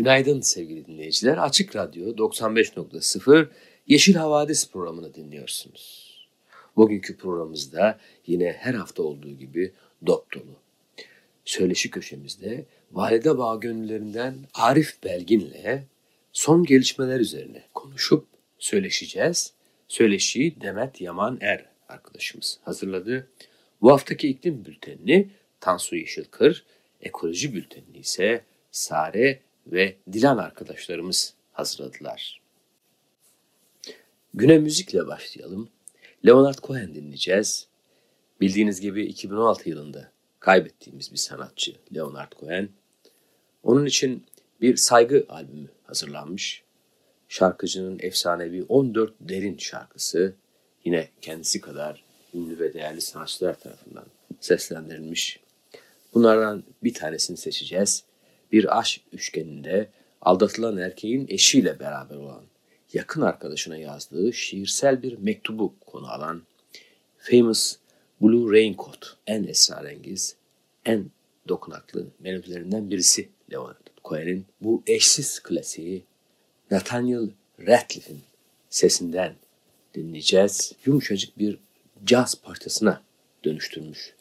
Günaydın sevgili dinleyiciler. Açık Radyo 95.0 Yeşil Havadis programını dinliyorsunuz. Bugünkü programımızda yine her hafta olduğu gibi dop dolu. Söyleşi köşemizde Valide Bağ gönüllerinden Arif Belgin'le son gelişmeler üzerine konuşup söyleşeceğiz. Söyleşiyi Demet Yaman Er arkadaşımız hazırladı. Bu haftaki iklim bültenini Tansu Yeşilkır, ekoloji bültenini ise Sare ve Dilan arkadaşlarımız hazırladılar. Güne müzikle başlayalım. Leonard Cohen dinleyeceğiz. Bildiğiniz gibi 2016 yılında kaybettiğimiz bir sanatçı Leonard Cohen. Onun için bir saygı albümü hazırlanmış. Şarkıcının efsanevi 14 derin şarkısı yine kendisi kadar ünlü ve değerli sanatçılar tarafından seslendirilmiş. Bunlardan bir tanesini seçeceğiz bir aşk üçgeninde aldatılan erkeğin eşiyle beraber olan yakın arkadaşına yazdığı şiirsel bir mektubu konu alan Famous Blue Raincoat en esrarengiz, en dokunaklı melodilerinden birisi Leonard Cohen'in bu eşsiz klasiği Nathaniel Ratcliffe'in sesinden dinleyeceğiz. Yumuşacık bir caz parçasına dönüştürmüş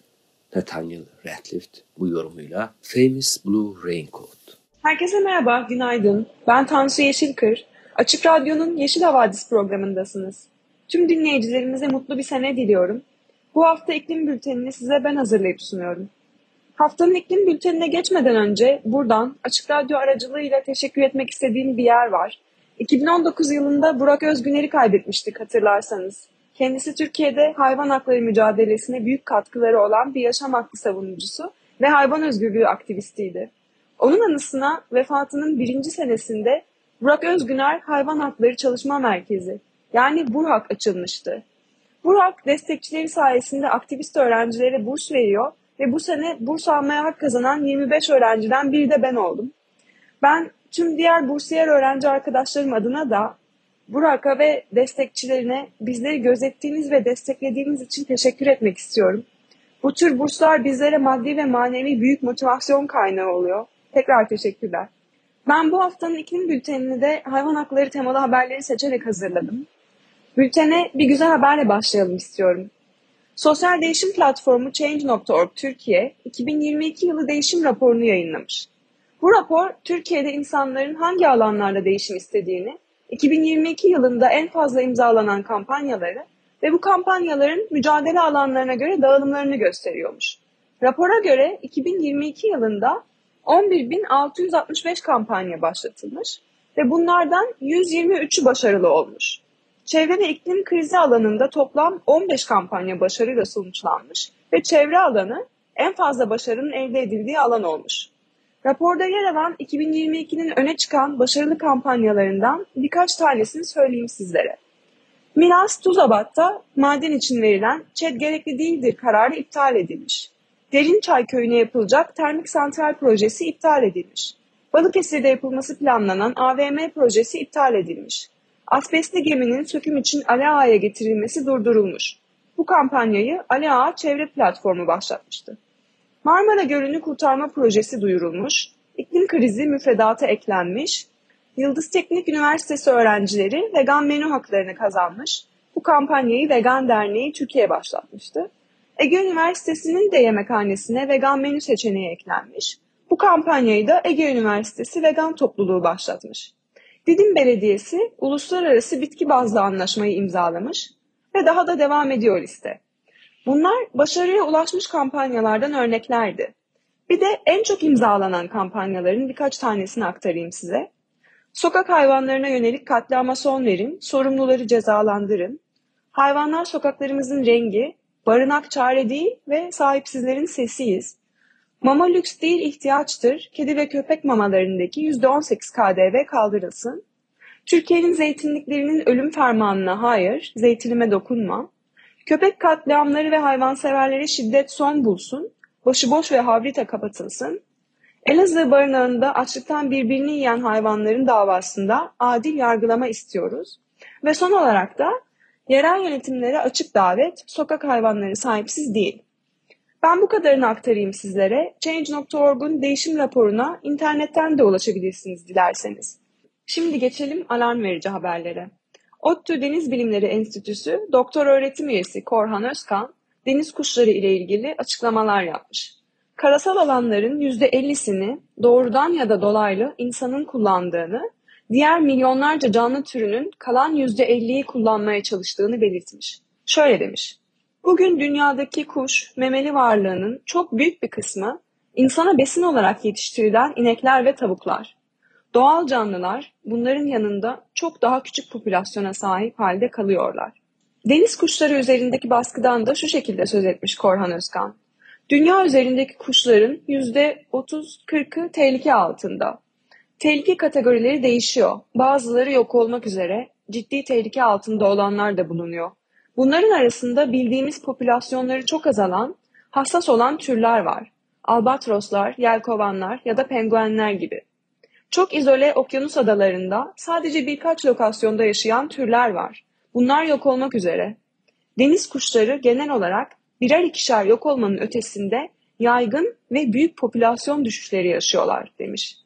Nathaniel Ratcliffe bu yorumuyla Famous Blue Raincoat. Herkese merhaba, günaydın. Ben Tansu Yeşilkır. Açık Radyo'nun Yeşil Havadis programındasınız. Tüm dinleyicilerimize mutlu bir sene diliyorum. Bu hafta iklim bültenini size ben hazırlayıp sunuyorum. Haftanın iklim bültenine geçmeden önce buradan Açık Radyo aracılığıyla teşekkür etmek istediğim bir yer var. 2019 yılında Burak Özgüner'i kaybetmiştik hatırlarsanız. Kendisi Türkiye'de hayvan hakları mücadelesine büyük katkıları olan bir yaşam hakkı savunucusu ve hayvan özgürlüğü aktivistiydi. Onun anısına vefatının birinci senesinde Burak Özgüner Hayvan Hakları Çalışma Merkezi yani Burhak açılmıştı. Burhak destekçileri sayesinde aktivist öğrencilere burs veriyor ve bu sene burs almaya hak kazanan 25 öğrenciden biri de ben oldum. Ben tüm diğer bursiyer öğrenci arkadaşlarım adına da Burak'a ve destekçilerine bizleri gözettiğiniz ve desteklediğiniz için teşekkür etmek istiyorum. Bu tür burslar bizlere maddi ve manevi büyük motivasyon kaynağı oluyor. Tekrar teşekkürler. Ben bu haftanın iklim bültenini de hayvan hakları temalı haberleri seçerek hazırladım. Bültene bir güzel haberle başlayalım istiyorum. Sosyal değişim platformu Change.org Türkiye 2022 yılı değişim raporunu yayınlamış. Bu rapor Türkiye'de insanların hangi alanlarda değişim istediğini 2022 yılında en fazla imzalanan kampanyaları ve bu kampanyaların mücadele alanlarına göre dağılımlarını gösteriyormuş. Rapora göre 2022 yılında 11.665 kampanya başlatılmış ve bunlardan 123'ü başarılı olmuş. Çevre ve iklim krizi alanında toplam 15 kampanya başarıyla sonuçlanmış ve çevre alanı en fazla başarının elde edildiği alan olmuş. Raporda yer alan 2022'nin öne çıkan başarılı kampanyalarından birkaç tanesini söyleyeyim sizlere. Milas Tuzabat'ta maden için verilen ÇED gerekli değildir kararı iptal edilmiş. Derinçay köyüne yapılacak termik santral projesi iptal edilmiş. Balıkesir'de yapılması planlanan AVM projesi iptal edilmiş. Asbestli geminin söküm için Ali Ağa'ya getirilmesi durdurulmuş. Bu kampanyayı Ali Ağa Çevre Platformu başlatmıştı. Marmara Gölü'nü kurtarma projesi duyurulmuş, iklim krizi müfredata eklenmiş, Yıldız Teknik Üniversitesi öğrencileri vegan menü haklarını kazanmış. Bu kampanyayı Vegan Derneği Türkiye başlatmıştı. Ege Üniversitesi'nin de yemekhanesine vegan menü seçeneği eklenmiş. Bu kampanyayı da Ege Üniversitesi Vegan Topluluğu başlatmış. Didim Belediyesi uluslararası bitki bazlı anlaşmayı imzalamış ve daha da devam ediyor liste. Bunlar başarıya ulaşmış kampanyalardan örneklerdi. Bir de en çok imzalanan kampanyaların birkaç tanesini aktarayım size. Sokak hayvanlarına yönelik katliama son verin, sorumluları cezalandırın. Hayvanlar sokaklarımızın rengi, Barınak çare değil ve sahipsizlerin sesiyiz. Mama lüks değil ihtiyaçtır. Kedi ve köpek mamalarındaki %18 KDV kaldırılsın. Türkiye'nin zeytinliklerinin ölüm fermanına hayır, zeytinime dokunma. Köpek katliamları ve hayvanseverlere şiddet son bulsun. Başıboş ve havrita kapatılsın. Elazığ barınağında açlıktan birbirini yiyen hayvanların davasında adil yargılama istiyoruz. Ve son olarak da yerel yönetimlere açık davet, sokak hayvanları sahipsiz değil. Ben bu kadarını aktarayım sizlere. Change.org'un değişim raporuna internetten de ulaşabilirsiniz dilerseniz. Şimdi geçelim alarm verici haberlere. ODTÜ Deniz Bilimleri Enstitüsü Doktor Öğretim Üyesi Korhan Özkan, deniz kuşları ile ilgili açıklamalar yapmış. Karasal alanların %50'sini doğrudan ya da dolaylı insanın kullandığını, diğer milyonlarca canlı türünün kalan %50'yi kullanmaya çalıştığını belirtmiş. Şöyle demiş. Bugün dünyadaki kuş, memeli varlığının çok büyük bir kısmı insana besin olarak yetiştirilen inekler ve tavuklar. Doğal canlılar bunların yanında çok daha küçük popülasyona sahip halde kalıyorlar. Deniz kuşları üzerindeki baskıdan da şu şekilde söz etmiş Korhan Özkan. Dünya üzerindeki kuşların %30-40'ı tehlike altında. Tehlike kategorileri değişiyor. Bazıları yok olmak üzere, ciddi tehlike altında olanlar da bulunuyor. Bunların arasında bildiğimiz popülasyonları çok azalan, hassas olan türler var. Albatroslar, yelkovanlar ya da penguenler gibi. Çok izole okyanus adalarında sadece birkaç lokasyonda yaşayan türler var. Bunlar yok olmak üzere. Deniz kuşları genel olarak birer ikişer yok olmanın ötesinde yaygın ve büyük popülasyon düşüşleri yaşıyorlar demiş.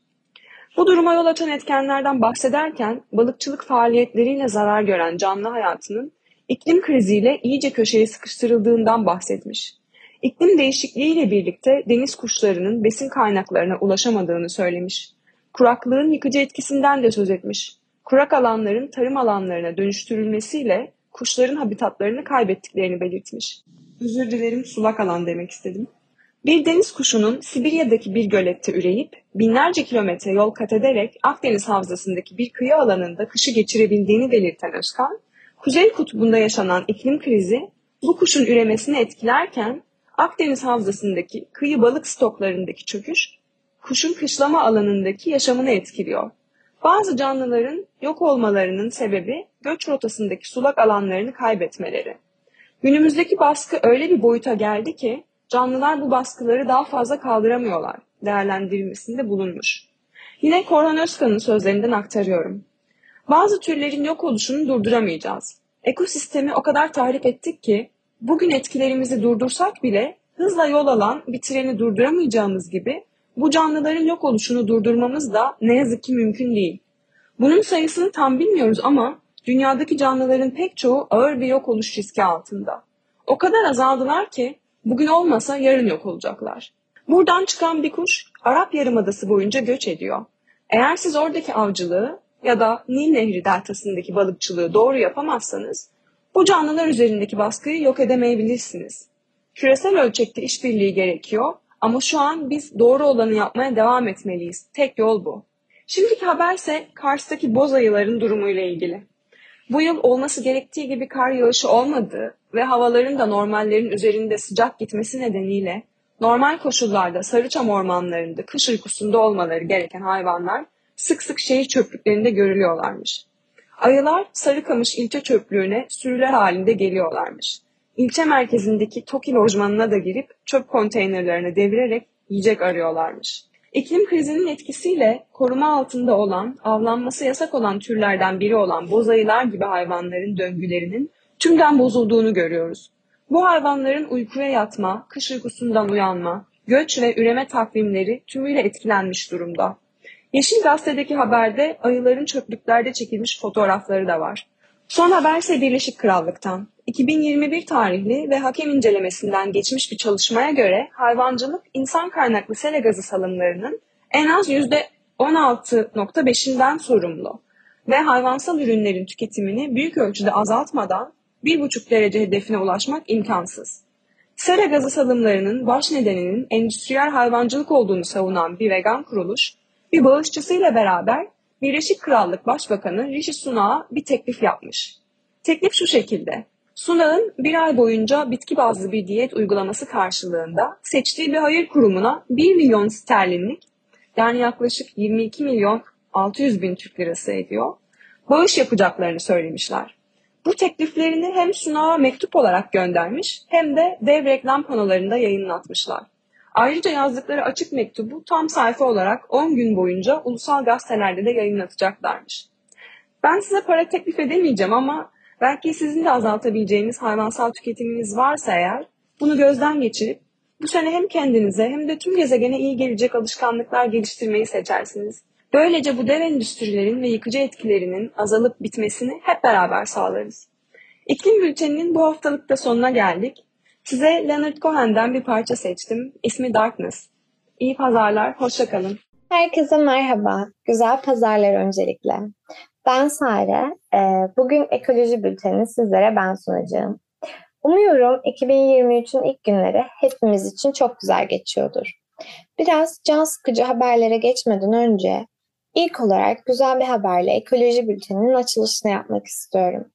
Bu duruma yol açan etkenlerden bahsederken balıkçılık faaliyetleriyle zarar gören canlı hayatının iklim kriziyle iyice köşeye sıkıştırıldığından bahsetmiş. İklim değişikliğiyle birlikte deniz kuşlarının besin kaynaklarına ulaşamadığını söylemiş. Kuraklığın yıkıcı etkisinden de söz etmiş. Kurak alanların tarım alanlarına dönüştürülmesiyle kuşların habitatlarını kaybettiklerini belirtmiş. Özür dilerim sulak alan demek istedim. Bir deniz kuşunun Sibirya'daki bir gölette üreyip binlerce kilometre yol kat ederek Akdeniz havzasındaki bir kıyı alanında kışı geçirebildiğini belirten Özkan, Kuzey kutbunda yaşanan iklim krizi bu kuşun üremesini etkilerken Akdeniz havzasındaki kıyı balık stoklarındaki çöküş kuşun kışlama alanındaki yaşamını etkiliyor. Bazı canlıların yok olmalarının sebebi göç rotasındaki sulak alanlarını kaybetmeleri. Günümüzdeki baskı öyle bir boyuta geldi ki canlılar bu baskıları daha fazla kaldıramıyorlar değerlendirilmesinde bulunmuş. Yine Korhan Özkan'ın sözlerinden aktarıyorum. Bazı türlerin yok oluşunu durduramayacağız. Ekosistemi o kadar tahrip ettik ki bugün etkilerimizi durdursak bile hızla yol alan bir treni durduramayacağımız gibi bu canlıların yok oluşunu durdurmamız da ne yazık ki mümkün değil. Bunun sayısını tam bilmiyoruz ama dünyadaki canlıların pek çoğu ağır bir yok oluş riski altında. O kadar azaldılar ki bugün olmasa yarın yok olacaklar. Buradan çıkan bir kuş Arap Yarımadası boyunca göç ediyor. Eğer siz oradaki avcılığı ya da Nil Nehri deltasındaki balıkçılığı doğru yapamazsanız bu canlılar üzerindeki baskıyı yok edemeyebilirsiniz. Küresel ölçekte işbirliği gerekiyor ama şu an biz doğru olanı yapmaya devam etmeliyiz. Tek yol bu. Şimdiki haberse Kars'taki boz ayıların durumuyla ilgili. Bu yıl olması gerektiği gibi kar yağışı olmadığı ve havaların da normallerin üzerinde sıcak gitmesi nedeniyle normal koşullarda Sarıçam ormanlarında kış uykusunda olmaları gereken hayvanlar sık sık şehir çöplüklerinde görülüyorlarmış. Ayılar Sarıkamış ilçe çöplüğüne sürüler halinde geliyorlarmış. İlçe merkezindeki TOKİ lojmanına da girip çöp konteynerlerine devirerek yiyecek arıyorlarmış. İklim krizinin etkisiyle koruma altında olan, avlanması yasak olan türlerden biri olan bozayılar gibi hayvanların döngülerinin tümden bozulduğunu görüyoruz. Bu hayvanların uykuya yatma, kış uykusundan uyanma, göç ve üreme takvimleri tümüyle etkilenmiş durumda. Yeşil Gazete'deki haberde ayıların çöplüklerde çekilmiş fotoğrafları da var. Son haber ise Birleşik Krallık'tan. 2021 tarihli ve hakem incelemesinden geçmiş bir çalışmaya göre hayvancılık insan kaynaklı sele gazı salımlarının en az %16.5'inden sorumlu ve hayvansal ürünlerin tüketimini büyük ölçüde azaltmadan 1,5 derece hedefine ulaşmak imkansız. Sera gazı salımlarının baş nedeninin endüstriyel hayvancılık olduğunu savunan bir vegan kuruluş, bir bağışçısıyla beraber Birleşik Krallık Başbakanı Rishi Sunak'a bir teklif yapmış. Teklif şu şekilde. Sunağ'ın bir ay boyunca bitki bazlı bir diyet uygulaması karşılığında seçtiği bir hayır kurumuna 1 milyon sterlinlik yani yaklaşık 22 milyon 600 bin Türk lirası ediyor. Bağış yapacaklarını söylemişler. Bu tekliflerini hem Sunağ'a mektup olarak göndermiş hem de dev reklam panolarında yayınlatmışlar. Ayrıca yazdıkları açık mektubu tam sayfa olarak 10 gün boyunca ulusal gazetelerde de yayınlatacaklarmış. Ben size para teklif edemeyeceğim ama belki sizin de azaltabileceğiniz hayvansal tüketiminiz varsa eğer bunu gözden geçirip bu sene hem kendinize hem de tüm gezegene iyi gelecek alışkanlıklar geliştirmeyi seçersiniz. Böylece bu dev endüstrilerin ve yıkıcı etkilerinin azalıp bitmesini hep beraber sağlarız. İklim Bülteni'nin bu haftalıkta sonuna geldik. Size Leonard Cohen'den bir parça seçtim. İsmi Darkness. İyi pazarlar, hoşçakalın. Herkese merhaba. Güzel pazarlar öncelikle. Ben Sare. Ee, bugün ekoloji bültenini sizlere ben sunacağım. Umuyorum 2023'ün ilk günleri hepimiz için çok güzel geçiyordur. Biraz can sıkıcı haberlere geçmeden önce ilk olarak güzel bir haberle ekoloji bülteninin açılışını yapmak istiyorum.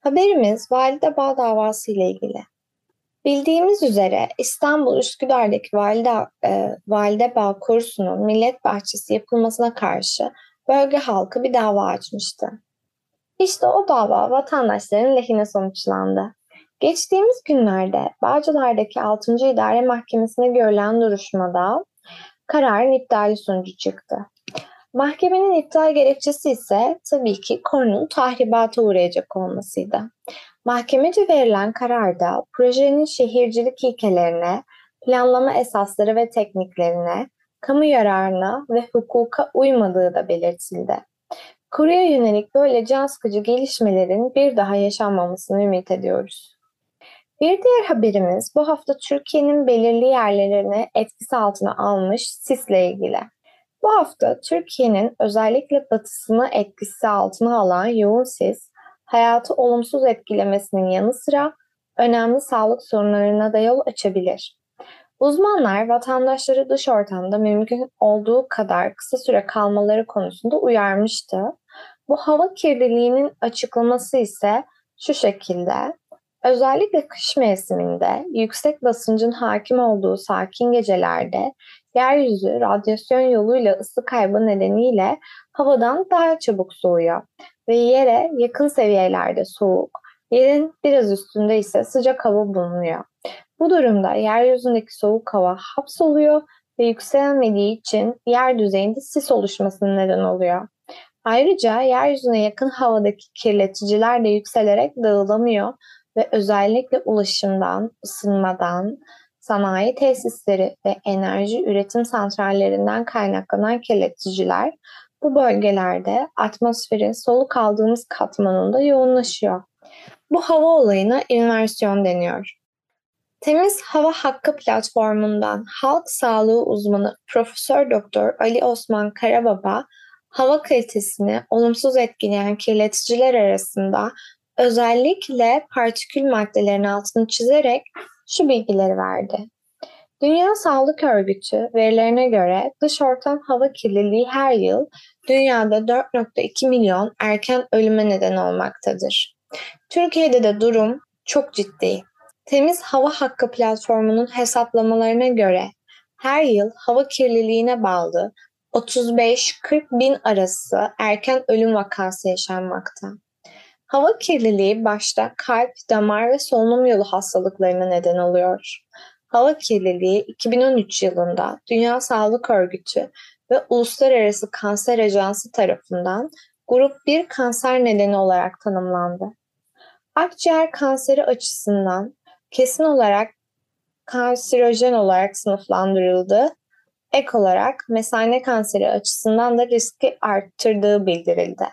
Haberimiz Valide Bağ davası ile ilgili. Bildiğimiz üzere İstanbul Üsküdar'daki Valide, e, Valide Bağ Korusu'nun millet bahçesi yapılmasına karşı bölge halkı bir dava açmıştı. İşte o dava vatandaşların lehine sonuçlandı. Geçtiğimiz günlerde Bağcılar'daki 6. İdare Mahkemesi'ne görülen duruşmada kararın iptali sonucu çıktı. Mahkemenin iptal gerekçesi ise tabii ki konunun tahribata uğrayacak olmasıydı. Mahkemece verilen kararda projenin şehircilik ilkelerine, planlama esasları ve tekniklerine, kamu yararına ve hukuka uymadığı da belirtildi. Kuruya yönelik böyle can sıkıcı gelişmelerin bir daha yaşanmamasını ümit ediyoruz. Bir diğer haberimiz bu hafta Türkiye'nin belirli yerlerini etkisi altına almış sisle ilgili. Bu hafta Türkiye'nin özellikle batısını etkisi altına alan yoğun sis, hayatı olumsuz etkilemesinin yanı sıra önemli sağlık sorunlarına da yol açabilir. Uzmanlar vatandaşları dış ortamda mümkün olduğu kadar kısa süre kalmaları konusunda uyarmıştı. Bu hava kirliliğinin açıklaması ise şu şekilde. Özellikle kış mevsiminde yüksek basıncın hakim olduğu sakin gecelerde yeryüzü radyasyon yoluyla ısı kaybı nedeniyle havadan daha çabuk soğuyor ve yere yakın seviyelerde soğuk, yerin biraz üstünde ise sıcak hava bulunuyor. Bu durumda yeryüzündeki soğuk hava hapsoluyor ve yükselmediği için yer düzeyinde sis oluşmasına neden oluyor. Ayrıca yeryüzüne yakın havadaki kirleticiler de yükselerek dağılamıyor ve özellikle ulaşımdan, ısınmadan, sanayi tesisleri ve enerji üretim santrallerinden kaynaklanan kirleticiler bu bölgelerde atmosferin soluk aldığımız katmanında yoğunlaşıyor. Bu hava olayına inversiyon deniyor. Temiz Hava Hakkı platformundan halk sağlığı uzmanı Profesör Doktor Ali Osman Karababa hava kalitesini olumsuz etkileyen kirleticiler arasında özellikle partikül maddelerin altını çizerek şu bilgileri verdi. Dünya Sağlık Örgütü verilerine göre dış ortam hava kirliliği her yıl dünyada 4.2 milyon erken ölüme neden olmaktadır. Türkiye'de de durum çok ciddi. Temiz Hava Hakkı platformunun hesaplamalarına göre her yıl hava kirliliğine bağlı 35-40 bin arası erken ölüm vakası yaşanmakta. Hava kirliliği başta kalp, damar ve solunum yolu hastalıklarına neden oluyor. Hava kirliliği 2013 yılında Dünya Sağlık Örgütü ve Uluslararası Kanser Ajansı tarafından grup 1 kanser nedeni olarak tanımlandı. Akciğer kanseri açısından kesin olarak kanserojen olarak sınıflandırıldı. Ek olarak mesane kanseri açısından da riski arttırdığı bildirildi.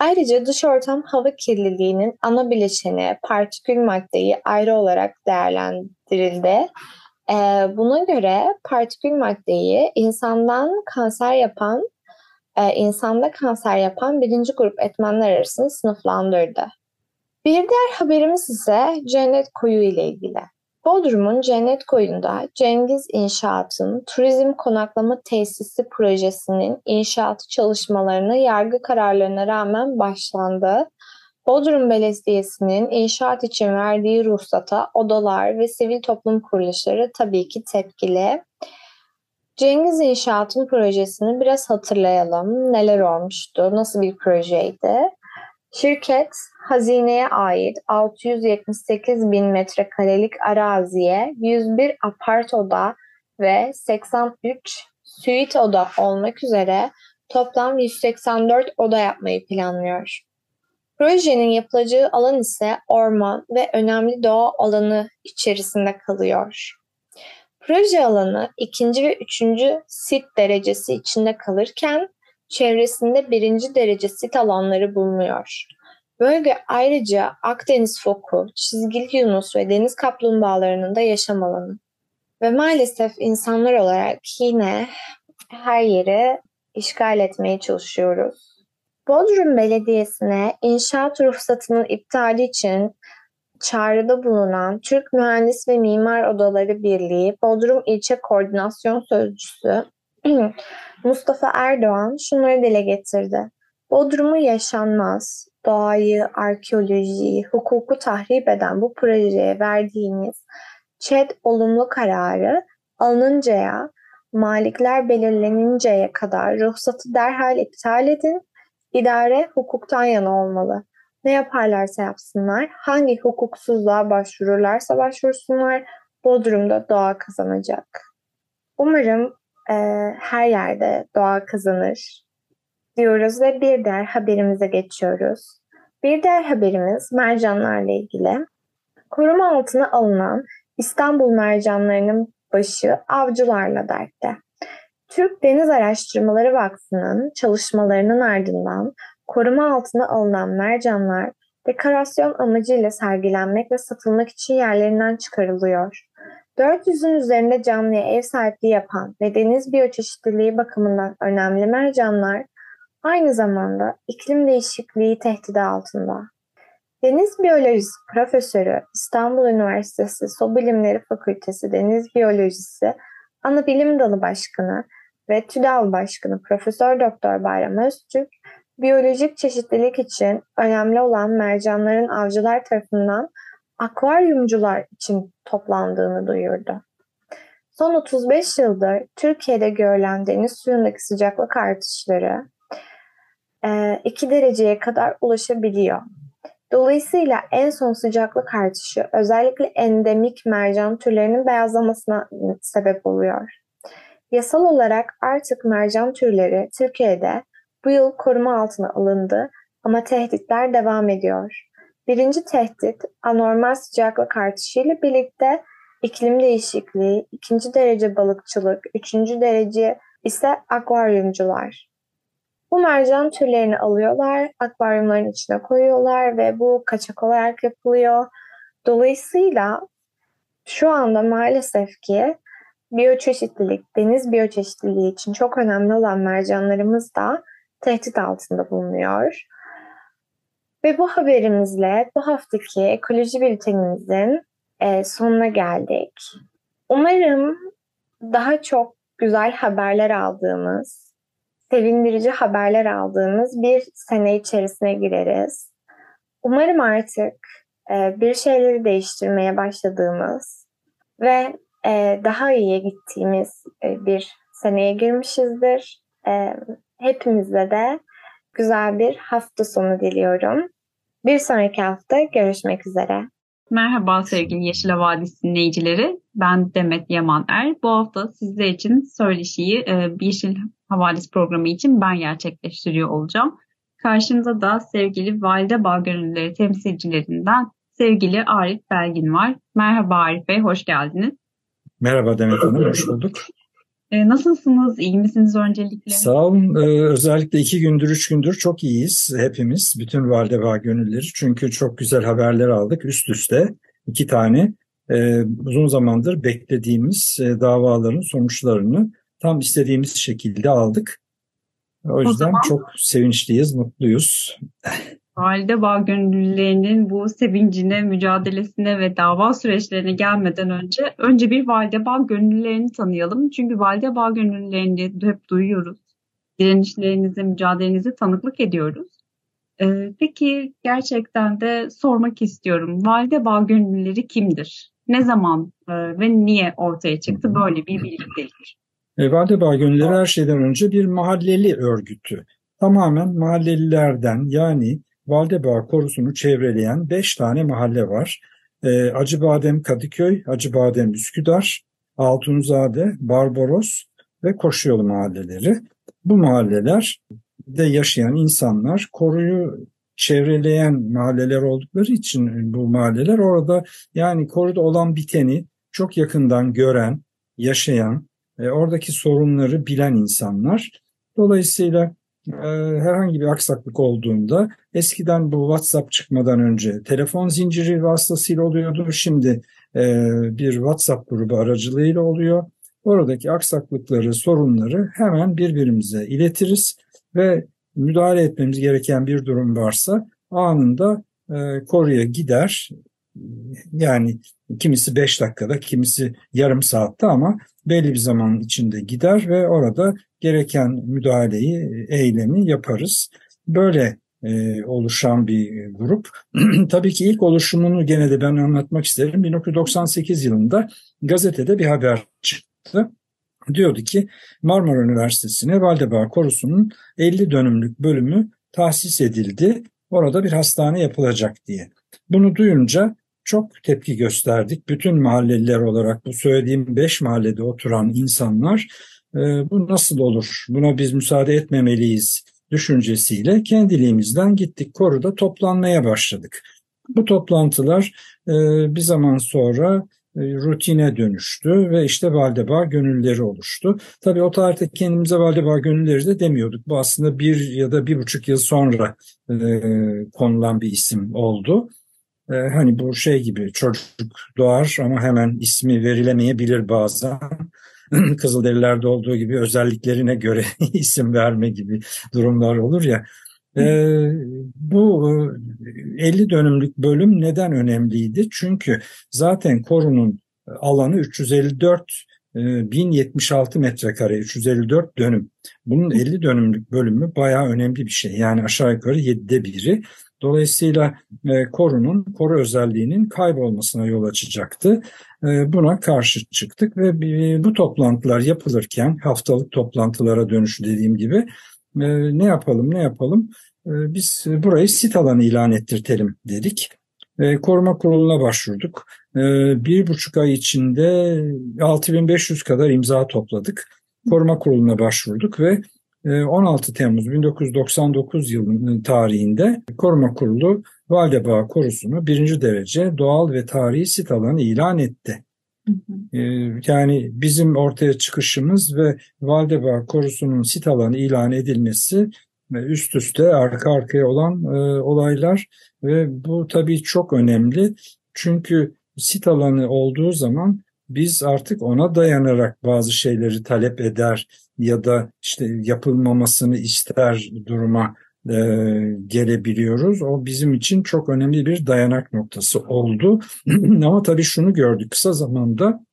Ayrıca dış ortam hava kirliliğinin ana bileşeni partikül maddeyi ayrı olarak değerlendirildi. Ee, buna göre partikül maddeyi insandan kanser yapan, e, insanda kanser yapan birinci grup etmenler arasında sınıflandırdı. Bir diğer haberimiz ise cennet koyu ile ilgili. Bodrum'un Cennet Koyu'nda Cengiz İnşaat'ın turizm konaklama tesisi projesinin inşaatı çalışmalarına yargı kararlarına rağmen başlandı. Bodrum Belediyesi'nin inşaat için verdiği ruhsata odalar ve sivil toplum kuruluşları tabii ki tepkili. Cengiz İnşaat'ın projesini biraz hatırlayalım. Neler olmuştu, nasıl bir projeydi? Şirket hazineye ait 678 bin metrekarelik araziye 101 apart oda ve 83 suite oda olmak üzere toplam 184 oda yapmayı planlıyor. Projenin yapılacağı alan ise orman ve önemli doğa alanı içerisinde kalıyor. Proje alanı ikinci ve üçüncü sit derecesi içinde kalırken çevresinde birinci derece sit alanları bulunuyor. Bölge ayrıca Akdeniz foku, çizgili yunus ve deniz kaplumbağalarının da yaşam alanı. Ve maalesef insanlar olarak yine her yeri işgal etmeye çalışıyoruz. Bodrum Belediyesi'ne inşaat ruhsatının iptali için çağrıda bulunan Türk Mühendis ve Mimar Odaları Birliği Bodrum İlçe Koordinasyon Sözcüsü Mustafa Erdoğan şunları dile getirdi. Bodrum'u yaşanmaz, doğayı, arkeolojiyi, hukuku tahrip eden bu projeye verdiğiniz ÇED olumlu kararı alınıncaya, malikler belirleninceye kadar ruhsatı derhal iptal edin İdare hukuktan yana olmalı. Ne yaparlarsa yapsınlar, hangi hukuksuzluğa başvururlarsa başvursunlar, Bodrum'da doğa kazanacak. Umarım e, her yerde doğa kazanır diyoruz ve bir diğer haberimize geçiyoruz. Bir diğer haberimiz mercanlarla ilgili. Koruma altına alınan İstanbul mercanlarının başı avcılarla dertte. Türk Deniz Araştırmaları Vakfı'nın çalışmalarının ardından koruma altına alınan mercanlar dekorasyon amacıyla sergilenmek ve satılmak için yerlerinden çıkarılıyor. 400'ün üzerinde canlıya ev sahipliği yapan ve deniz biyoçeşitliliği bakımından önemli mercanlar aynı zamanda iklim değişikliği tehdidi altında. Deniz Biyolojisi Profesörü İstanbul Üniversitesi Su Bilimleri Fakültesi Deniz Biyolojisi Ana Bilim Dalı Başkanı ve TÜDAV Başkanı Profesör Doktor Bayram Öztürk, biyolojik çeşitlilik için önemli olan mercanların avcılar tarafından akvaryumcular için toplandığını duyurdu. Son 35 yıldır Türkiye'de görülen deniz suyundaki sıcaklık artışları 2 e, dereceye kadar ulaşabiliyor. Dolayısıyla en son sıcaklık artışı özellikle endemik mercan türlerinin beyazlamasına sebep oluyor. Yasal olarak artık mercan türleri Türkiye'de bu yıl koruma altına alındı ama tehditler devam ediyor. Birinci tehdit anormal sıcaklık artışıyla birlikte iklim değişikliği, ikinci derece balıkçılık, üçüncü derece ise akvaryumcular. Bu mercan türlerini alıyorlar, akvaryumların içine koyuyorlar ve bu kaçak olarak yapılıyor. Dolayısıyla şu anda maalesef ki biyoçeşitlilik, deniz biyoçeşitliliği için çok önemli olan mercanlarımız da tehdit altında bulunuyor. Ve bu haberimizle bu haftaki ekoloji bültenimizin e, sonuna geldik. Umarım daha çok güzel haberler aldığımız, sevindirici haberler aldığımız bir sene içerisine gireriz. Umarım artık e, bir şeyleri değiştirmeye başladığımız ve e, daha iyiye gittiğimiz bir seneye girmişizdir. E, de güzel bir hafta sonu diliyorum. Bir sonraki hafta görüşmek üzere. Merhaba sevgili Yeşil Havadis dinleyicileri. Ben Demet Yaman Er. Bu hafta sizler için söyleşiyi e, Yeşil Havadis programı için ben gerçekleştiriyor olacağım. Karşımda da sevgili Valide Bağ Gönüllüleri temsilcilerinden sevgili Arif Belgin var. Merhaba Arif Bey, hoş geldiniz. Merhaba Demet Hanım, hoş bulduk. E, nasılsınız? İyi misiniz öncelikle? Sağ olun. Ee, özellikle iki gündür, üç gündür çok iyiyiz hepimiz. Bütün Valdeva gönülleri. Çünkü çok güzel haberler aldık üst üste. iki tane. Ee, uzun zamandır beklediğimiz e, davaların sonuçlarını tam istediğimiz şekilde aldık. O yüzden o zaman... çok sevinçliyiz, mutluyuz. Valide Bağ gönüllülerinin bu sevincine, mücadelesine ve dava süreçlerine gelmeden önce önce bir Valide Bağ gönüllülerini tanıyalım. Çünkü Valide Bağ gönüllülerini hep duyuyoruz. Direnişlerinize, mücadelenize tanıklık ediyoruz. Ee, peki gerçekten de sormak istiyorum. Valide Bağ Gönüllüleri kimdir? Ne zaman e, ve niye ortaya çıktı böyle bir birliktelik? E, Valide Bağ Gönüllüleri her şeyden önce bir mahalleli örgütü. Tamamen mahallelilerden yani Valdebağ korusunu çevreleyen beş tane mahalle var. E, Acıbadem Kadıköy, Acıbadem Üsküdar, Altunzade, Barbaros ve Koşuyolu mahalleleri. Bu mahalleler de yaşayan insanlar koruyu çevreleyen mahalleler oldukları için bu mahalleler orada yani koruda olan biteni çok yakından gören, yaşayan, e, oradaki sorunları bilen insanlar. Dolayısıyla herhangi bir aksaklık olduğunda eskiden bu WhatsApp çıkmadan önce telefon zinciri vasıtasıyla oluyordu. Şimdi e, bir WhatsApp grubu aracılığıyla oluyor. Oradaki aksaklıkları, sorunları hemen birbirimize iletiriz ve müdahale etmemiz gereken bir durum varsa anında e, koruya gider. Yani kimisi 5 dakikada, kimisi yarım saatte ama belli bir zaman içinde gider ve orada gereken müdahaleyi, eylemi yaparız. Böyle e, oluşan bir grup. Tabii ki ilk oluşumunu gene de ben anlatmak isterim. 1998 yılında gazetede bir haber çıktı diyordu ki Marmara Üniversitesi'ne Valdebağ Korusu'nun 50 dönümlük bölümü tahsis edildi. Orada bir hastane yapılacak diye. Bunu duyunca çok tepki gösterdik. Bütün mahalleliler olarak bu söylediğim 5 mahallede oturan insanlar e, bu nasıl olur? Buna biz müsaade etmemeliyiz düşüncesiyle kendiliğimizden gittik koruda toplanmaya başladık. Bu toplantılar e, bir zaman sonra e, rutine dönüştü ve işte Valdebağ gönülleri oluştu. Tabii o tarihte kendimize Valdebağ gönülleri de demiyorduk. Bu aslında bir ya da bir buçuk yıl sonra e, konulan bir isim oldu. E, hani bu şey gibi çocuk doğar ama hemen ismi verilemeyebilir bazen. Kızılderililerde olduğu gibi özelliklerine göre isim verme gibi durumlar olur ya. Ee, bu 50 e, dönümlük bölüm neden önemliydi? Çünkü zaten korunun alanı 354 1076 metrekare, 354 dönüm. Bunun 50 dönümlük bölümü bayağı önemli bir şey. Yani aşağı yukarı 7'de biri. Dolayısıyla e, korunun, koru özelliğinin kaybolmasına yol açacaktı. E, buna karşı çıktık ve e, bu toplantılar yapılırken haftalık toplantılara dönüşü dediğim gibi e, ne yapalım ne yapalım e, biz burayı sit alanı ilan ettirtelim dedik. E, koruma kuruluna başvurduk. E, bir buçuk ay içinde 6500 kadar imza topladık. Koruma kuruluna başvurduk ve 16 Temmuz 1999 yılının tarihinde Koruma Kurulu Valdebağ Korusu'nu birinci derece doğal ve tarihi sit alanı ilan etti. Ee, yani bizim ortaya çıkışımız ve Valdebağ Korusu'nun sit alanı ilan edilmesi üst üste arka arkaya olan e, olaylar ve bu tabii çok önemli. Çünkü sit alanı olduğu zaman biz artık ona dayanarak bazı şeyleri talep eder ya da işte yapılmamasını ister duruma e, gelebiliyoruz. O bizim için çok önemli bir dayanak noktası oldu. Ama tabii şunu gördük kısa zamanda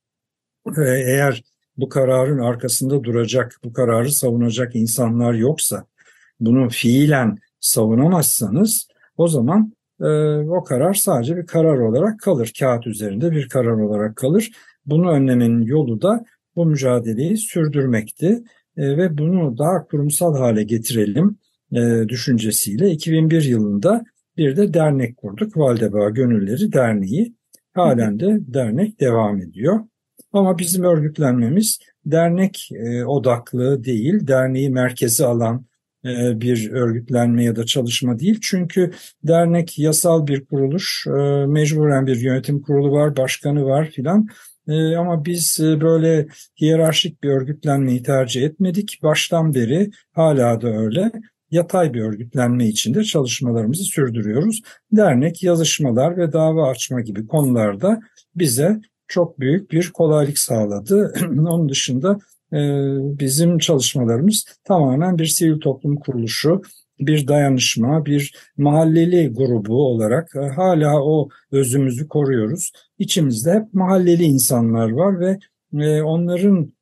e, eğer bu kararın arkasında duracak, bu kararı savunacak insanlar yoksa, bunu fiilen savunamazsanız o zaman e, o karar sadece bir karar olarak kalır. Kağıt üzerinde bir karar olarak kalır. Bunu önlemenin yolu da bu mücadeleyi sürdürmekti e, ve bunu daha kurumsal hale getirelim e, düşüncesiyle 2001 yılında bir de dernek kurduk. Valdebağ Gönülleri Derneği. Halen de dernek devam ediyor. Ama bizim örgütlenmemiz dernek e, odaklı değil, derneği merkeze alan e, bir örgütlenme ya da çalışma değil. Çünkü dernek yasal bir kuruluş, e, mecburen bir yönetim kurulu var, başkanı var filan. E, ama biz böyle hiyerarşik bir örgütlenmeyi tercih etmedik. Baştan beri hala da öyle yatay bir örgütlenme içinde çalışmalarımızı sürdürüyoruz. Dernek yazışmalar ve dava açma gibi konularda bize çok büyük bir kolaylık sağladı. Onun dışında e, bizim çalışmalarımız tamamen bir sivil toplum kuruluşu, bir dayanışma, bir mahalleli grubu olarak e, hala o özümüzü koruyoruz. İçimizde hep mahalleli insanlar var ve e, onların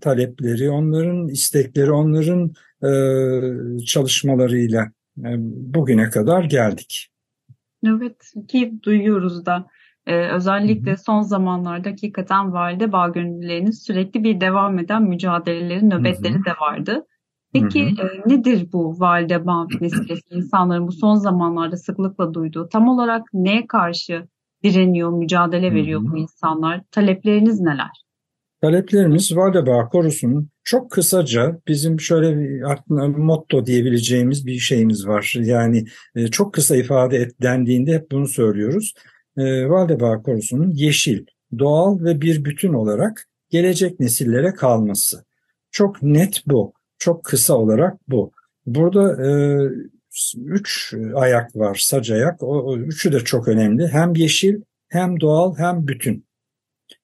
talepleri, onların istekleri, onların çalışmalarıyla bugüne kadar geldik. Evet ki duyuyoruz da ee, özellikle son zamanlarda hakikaten valide bağ gönüllülerinin sürekli bir devam eden mücadeleleri, nöbetleri hı hı. de vardı. Peki hı hı. E, nedir bu valide bağ meselesi? İnsanların bu son zamanlarda sıklıkla duyduğu tam olarak neye karşı direniyor, mücadele veriyor hı hı. bu insanlar? Talepleriniz neler? Taleplerimiz Valide Bağ Korusu'nun çok kısaca bizim şöyle bir motto diyebileceğimiz bir şeyimiz var. Yani e, çok kısa ifade et dendiğinde hep bunu söylüyoruz. E, Valide Bağ Korusu'nun yeşil, doğal ve bir bütün olarak gelecek nesillere kalması. Çok net bu. Çok kısa olarak bu. Burada e, üç ayak var, sac ayak. O, o üçü de çok önemli. Hem yeşil, hem doğal, hem bütün.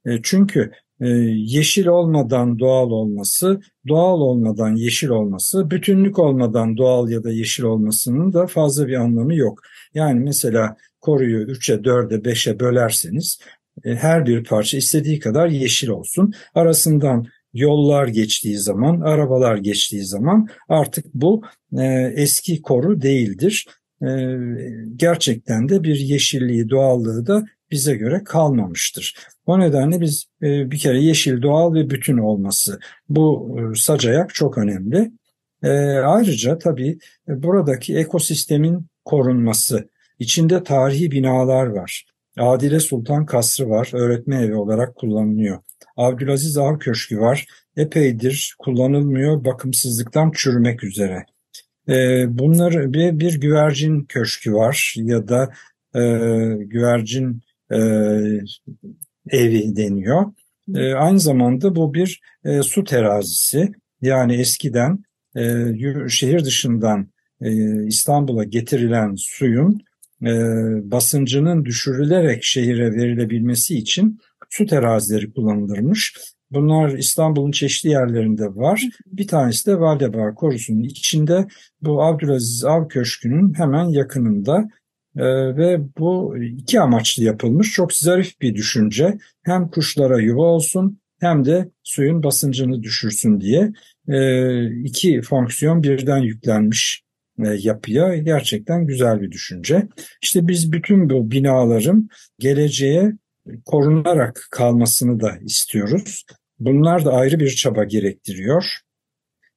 E, çünkü e, yeşil olmadan doğal olması, doğal olmadan yeşil olması, bütünlük olmadan doğal ya da yeşil olmasının da fazla bir anlamı yok. Yani mesela koruyu 3'e, 4'e, 5'e bölerseniz e, her bir parça istediği kadar yeşil olsun. Arasından yollar geçtiği zaman, arabalar geçtiği zaman artık bu e, eski koru değildir. E, gerçekten de bir yeşilliği, doğallığı da bize göre kalmamıştır. O nedenle biz e, bir kere yeşil, doğal ve bütün olması bu e, sacayak çok önemli. E, ayrıca tabii e, buradaki ekosistemin korunması, içinde tarihi binalar var. Adile Sultan Kasrı var, öğretme evi olarak kullanılıyor. Abdülaziz Av Köşkü var, epeydir kullanılmıyor, bakımsızlıktan çürümek üzere. E, bunlar bir, bir güvercin köşkü var ya da e, güvercin e, evi deniyor. E, aynı zamanda bu bir e, su terazisi. Yani eskiden e, şehir dışından e, İstanbul'a getirilen suyun e, basıncının düşürülerek şehire verilebilmesi için su terazileri kullanılırmış. Bunlar İstanbul'un çeşitli yerlerinde var. Bir tanesi de Valdebağ Korusu'nun içinde bu Abdülaziz Av Köşkü'nün hemen yakınında ee, ve bu iki amaçlı yapılmış çok zarif bir düşünce. Hem kuşlara yuva olsun hem de suyun basıncını düşürsün diye e, iki fonksiyon birden yüklenmiş e, yapıya gerçekten güzel bir düşünce. İşte biz bütün bu binaların geleceğe korunarak kalmasını da istiyoruz. Bunlar da ayrı bir çaba gerektiriyor.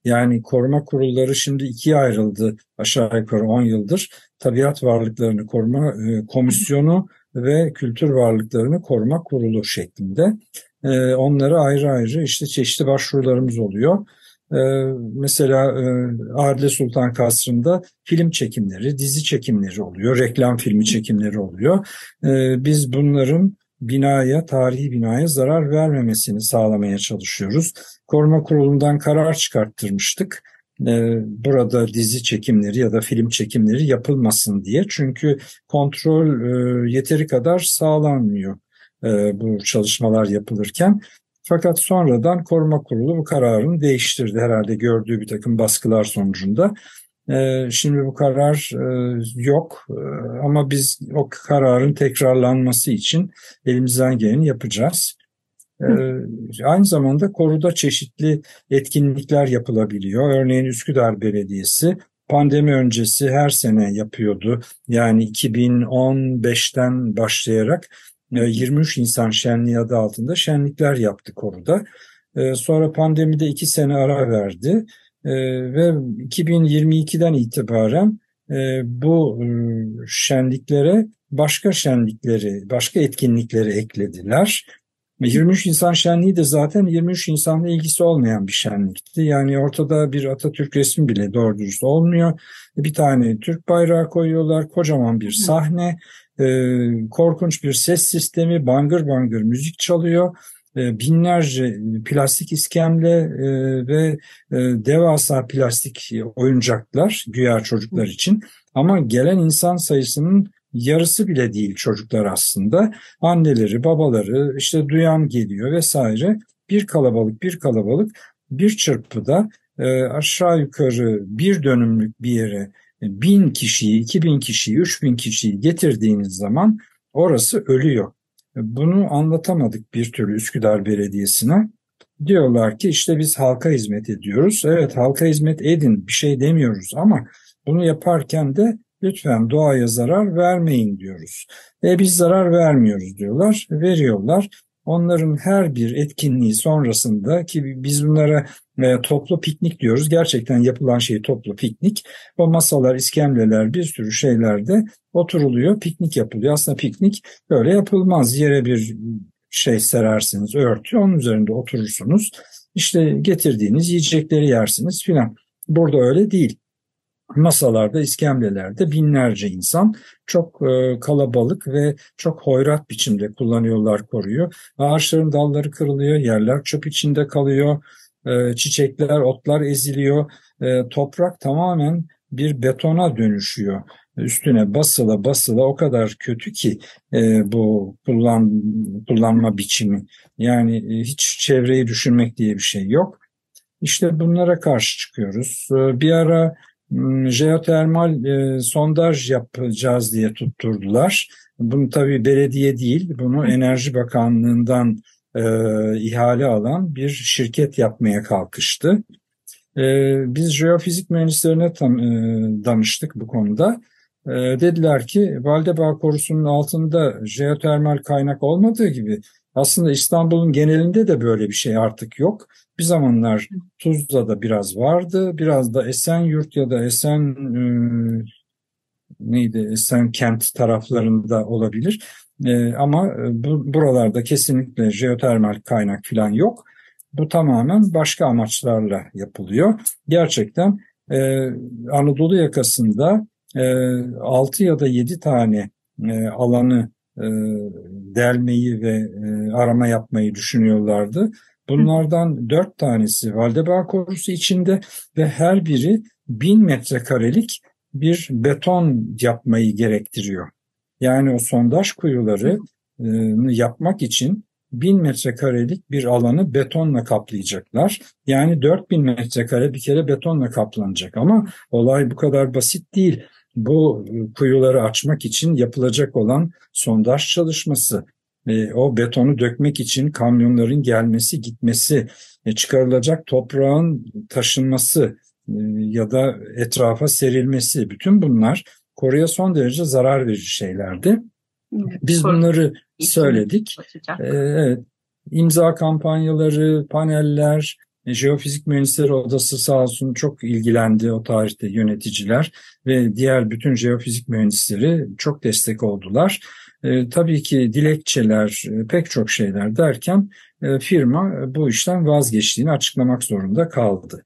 Yani koruma kurulları şimdi ikiye ayrıldı aşağı yukarı 10 yıldır. Tabiat Varlıklarını Koruma e, Komisyonu ve Kültür Varlıklarını Koruma Kurulu şeklinde. E, onları ayrı ayrı işte çeşitli başvurularımız oluyor. E, mesela Adile Sultan Kasrı'nda film çekimleri, dizi çekimleri oluyor, reklam filmi çekimleri oluyor. Biz bunların binaya, tarihi binaya zarar vermemesini sağlamaya çalışıyoruz. Koruma Kurulu'ndan karar çıkarttırmıştık. Ee, burada dizi çekimleri ya da film çekimleri yapılmasın diye. Çünkü kontrol e, yeteri kadar sağlanmıyor e, bu çalışmalar yapılırken. Fakat sonradan koruma kurulu bu kararını değiştirdi herhalde gördüğü bir takım baskılar sonucunda. Ee, şimdi bu karar e, yok ee, ama biz o kararın tekrarlanması için elimizden geleni yapacağız. Ee, aynı zamanda koruda çeşitli etkinlikler yapılabiliyor. Örneğin Üsküdar Belediyesi pandemi öncesi her sene yapıyordu. Yani 2015'ten başlayarak 23 e, insan şenliği adı altında şenlikler yaptı koruda. Sonra pandemide iki sene ara verdi. Ee, ve 2022'den itibaren e, bu e, şenliklere başka şenlikleri, başka etkinlikleri eklediler. 23 insan şenliği de zaten 23 insanla ilgisi olmayan bir şenlikti. Yani ortada bir Atatürk resmi bile doğru dürüst olmuyor. Bir tane Türk bayrağı koyuyorlar, kocaman bir sahne, e, korkunç bir ses sistemi, bangır bangır müzik çalıyor binlerce plastik iskemle e, ve e, devasa plastik oyuncaklar güya çocuklar için ama gelen insan sayısının yarısı bile değil çocuklar aslında. Anneleri, babaları, işte duyan geliyor vesaire. Bir kalabalık, bir kalabalık bir çırpıda aşağı yukarı bir dönümlük bir yere bin kişiyi, iki bin kişiyi, üç bin kişiyi getirdiğiniz zaman orası ölüyor. Bunu anlatamadık bir türlü Üsküdar Belediyesi'ne. Diyorlar ki işte biz halka hizmet ediyoruz. Evet halka hizmet edin bir şey demiyoruz ama Bunu yaparken de lütfen doğaya zarar vermeyin diyoruz. E biz zarar vermiyoruz diyorlar, veriyorlar. Onların her bir etkinliği sonrasında ki biz bunlara e, toplu piknik diyoruz. Gerçekten yapılan şey toplu piknik. O masalar, iskemleler, bir sürü şeylerde oturuluyor, piknik yapılıyor. Aslında piknik böyle yapılmaz. Yere bir şey serersiniz, örtü, onun üzerinde oturursunuz. İşte getirdiğiniz yiyecekleri yersiniz filan. Burada öyle değil masalarda, iskemlelerde binlerce insan çok e, kalabalık ve çok hoyrat biçimde kullanıyorlar koruyor. Ağaçların dalları kırılıyor, yerler çöp içinde kalıyor, çiçekler, otlar eziliyor. E, toprak tamamen bir betona dönüşüyor. Üstüne basıla basıla o kadar kötü ki e, bu kullan, kullanma biçimi. Yani e, hiç çevreyi düşünmek diye bir şey yok. İşte bunlara karşı çıkıyoruz. E, bir ara jeotermal e, sondaj yapacağız diye tutturdular. Bunu tabii belediye değil, bunu Enerji Bakanlığı'ndan e, ihale alan bir şirket yapmaya kalkıştı. E, biz jeofizik mühendislerine tam, e, danıştık bu konuda. E, dediler ki Valdebağ korusunun altında jeotermal kaynak olmadığı gibi aslında İstanbul'un genelinde de böyle bir şey artık yok. Bir zamanlar Tuzla'da biraz vardı. Biraz da Esenyurt ya da Esen e, neydi Esen kent taraflarında olabilir. E, ama bu, buralarda kesinlikle jeotermal kaynak falan yok. Bu tamamen başka amaçlarla yapılıyor. Gerçekten e, Anadolu yakasında e, 6 ya da 7 tane e, alanı e, delmeyi ve e, arama yapmayı düşünüyorlardı. Bunlardan dört tanesi Valdebağ korusu içinde ve her biri bin metrekarelik bir beton yapmayı gerektiriyor. Yani o sondaj kuyuları e, yapmak için bin metrekarelik bir alanı betonla kaplayacaklar. Yani 4000 metrekare bir kere betonla kaplanacak ama olay bu kadar basit değil. Bu kuyuları açmak için yapılacak olan sondaj çalışması, e, o betonu dökmek için kamyonların gelmesi, gitmesi, e, çıkarılacak toprağın taşınması e, ya da etrafa serilmesi bütün bunlar koruya son derece zarar verici şeylerdi. Biz bunları söyledik. Evet, imza kampanyaları, paneller, Jeofizik Mühendisleri Odası sağ olsun çok ilgilendi o tarihte yöneticiler ve diğer bütün jeofizik mühendisleri çok destek oldular. E, tabii ki dilekçeler, e, pek çok şeyler derken e, firma bu işten vazgeçtiğini açıklamak zorunda kaldı.